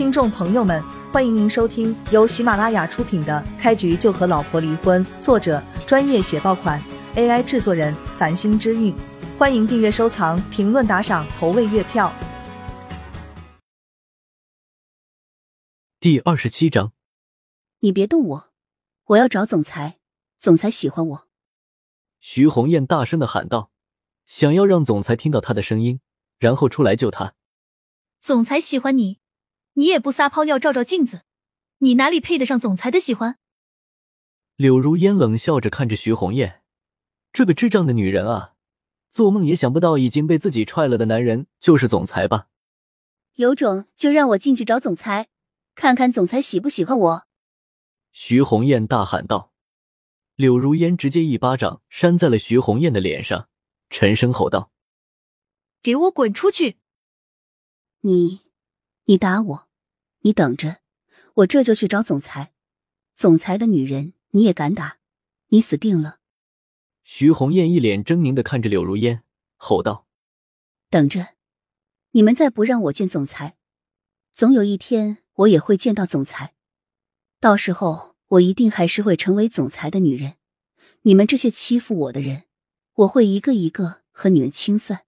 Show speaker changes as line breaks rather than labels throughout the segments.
听众朋友们，欢迎您收听由喜马拉雅出品的《开局就和老婆离婚》，作者专业写爆款，AI 制作人繁星之韵。欢迎订阅、收藏、评论、打赏、投喂月票。
第二十七章，
你别动我，我要找总裁，总裁喜欢我。
徐红艳大声的喊道，想要让总裁听到她的声音，然后出来救她。
总裁喜欢你，你也不撒泡尿照照镜子，你哪里配得上总裁的喜欢？
柳如烟冷笑着看着徐红艳，这个智障的女人啊，做梦也想不到已经被自己踹了的男人就是总裁吧？
有种就让我进去找总裁，看看总裁喜不喜欢我。
徐红艳大喊道。柳如烟直接一巴掌扇在了徐红艳的脸上，沉声吼道：“
给我滚出去！”
你，你打我，你等着，我这就去找总裁。总裁的女人你也敢打，你死定了！
徐红艳一脸狰狞的看着柳如烟，吼道：“
等着，你们再不让我见总裁，总有一天我也会见到总裁。到时候我一定还是会成为总裁的女人。你们这些欺负我的人，我会一个一个和你们清算。”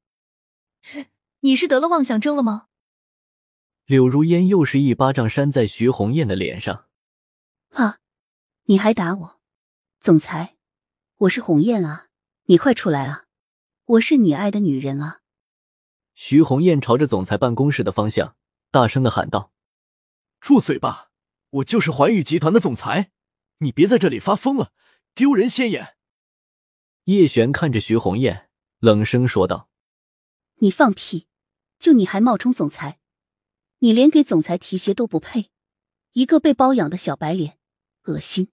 你是得了妄想症了吗？
柳如烟又是一巴掌扇在徐红艳的脸上。
啊！你还打我，总裁，我是红艳啊，你快出来啊！我是你爱的女人啊！
徐红艳朝着总裁办公室的方向大声的喊道：“
住嘴吧！我就是环宇集团的总裁，你别在这里发疯了，丢人现眼！”
叶璇看着徐红艳，冷声说道：“
你放屁！就你还冒充总裁？”你连给总裁提鞋都不配，一个被包养的小白脸，恶心！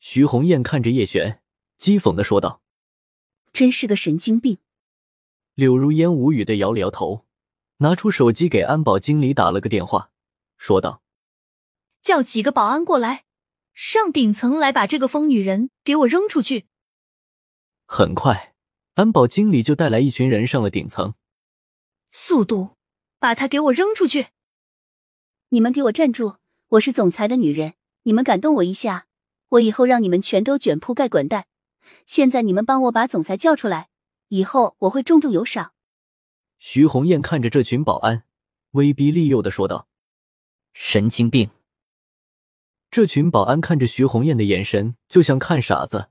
徐红艳看着叶璇，讥讽的说道：“
真是个神经病。”
柳如烟无语的摇了摇头，拿出手机给安保经理打了个电话，说道：“
叫几个保安过来，上顶层来把这个疯女人给我扔出去。”
很快，安保经理就带来一群人上了顶层，
速度！把他给我扔出去！
你们给我站住！我是总裁的女人，你们敢动我一下，我以后让你们全都卷铺盖滚蛋！现在你们帮我把总裁叫出来，以后我会重重有赏。
徐红艳看着这群保安，威逼利诱的说道：“
神经病！”
这群保安看着徐红艳的眼神就像看傻子。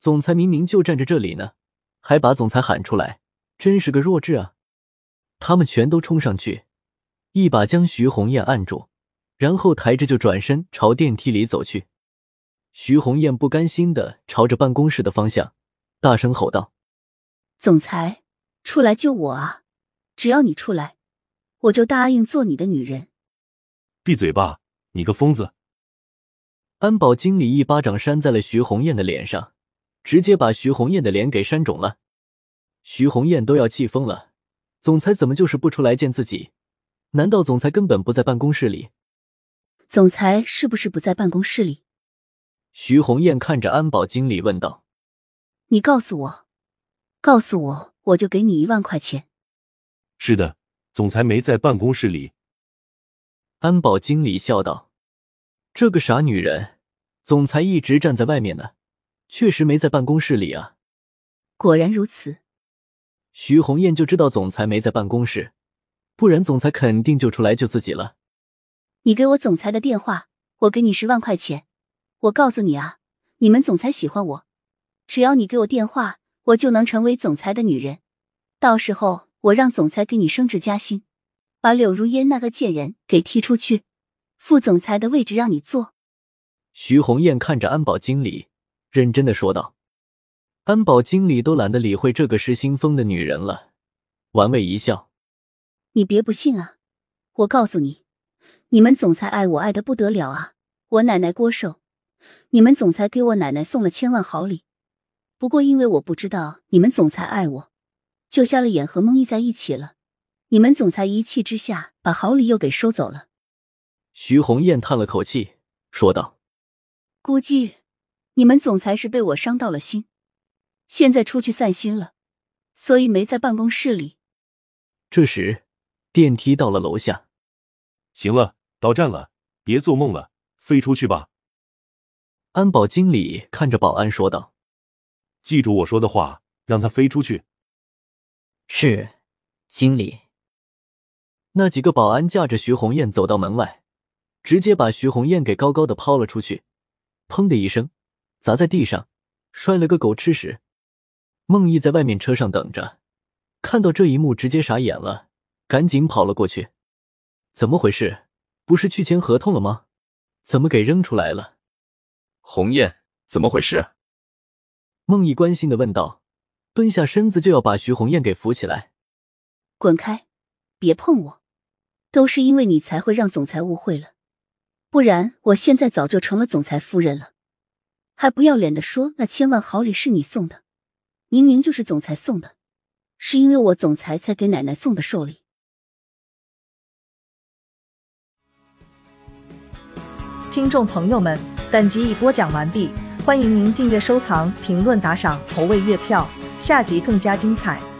总裁明明就站在这里呢，还把总裁喊出来，真是个弱智啊！他们全都冲上去，一把将徐红艳按住，然后抬着就转身朝电梯里走去。徐红艳不甘心的朝着办公室的方向大声吼道：“
总裁，出来救我啊！只要你出来，我就答应做你的女人。”
闭嘴吧，你个疯子！
安保经理一巴掌扇在了徐红艳的脸上，直接把徐红艳的脸给扇肿了。徐红艳都要气疯了。总裁怎么就是不出来见自己？难道总裁根本不在办公室里？
总裁是不是不在办公室里？
徐红艳看着安保经理问道：“
你告诉我，告诉我，我就给你一万块钱。”
是的，总裁没在办公室里。
安保经理笑道：“这个傻女人，总裁一直站在外面呢，确实没在办公室里啊。”
果然如此。
徐红艳就知道总裁没在办公室，不然总裁肯定就出来救自己了。
你给我总裁的电话，我给你十万块钱。我告诉你啊，你们总裁喜欢我，只要你给我电话，我就能成为总裁的女人。到时候我让总裁给你升职加薪，把柳如烟那个贱人给踢出去，副总裁的位置让你坐。
徐红艳看着安保经理，认真的说道。安保经理都懒得理会这个失心疯的女人了，玩味一笑：“
你别不信啊！我告诉你，你们总裁爱我爱的不得了啊！我奶奶郭寿，你们总裁给我奶奶送了千万好礼。不过因为我不知道你们总裁爱我，就瞎了眼和孟毅在一起了。你们总裁一气之下把好礼又给收走了。”
徐红艳叹了口气，说道：“
估计你们总裁是被我伤到了心。”现在出去散心了，所以没在办公室里。
这时，电梯到了楼下。
行了，到。站了，别做梦了，飞出去吧。
安保经理看着保安说道：“
记住我说的话，让他飞出去。”
是，经理。
那几个保安架着徐红艳走到门外，直接把徐红艳给高高的抛了出去，砰的一声，砸在地上，摔了个狗吃屎。孟毅在外面车上等着，看到这一幕直接傻眼了，赶紧跑了过去。怎么回事？不是去签合同了吗？怎么给扔出来了？
红艳，怎么回事？
孟毅关心的问道，蹲下身子就要把徐红艳给扶起来。
滚开，别碰我！都是因为你才会让总裁误会了，不然我现在早就成了总裁夫人了。还不要脸的说那千万好礼是你送的，明明就是总裁送的，是因为我总裁才给奶奶送的寿礼。
听众朋友们，本集已播讲完毕，欢迎您订阅、收藏、评论、打赏、投喂月票，下集更加精彩。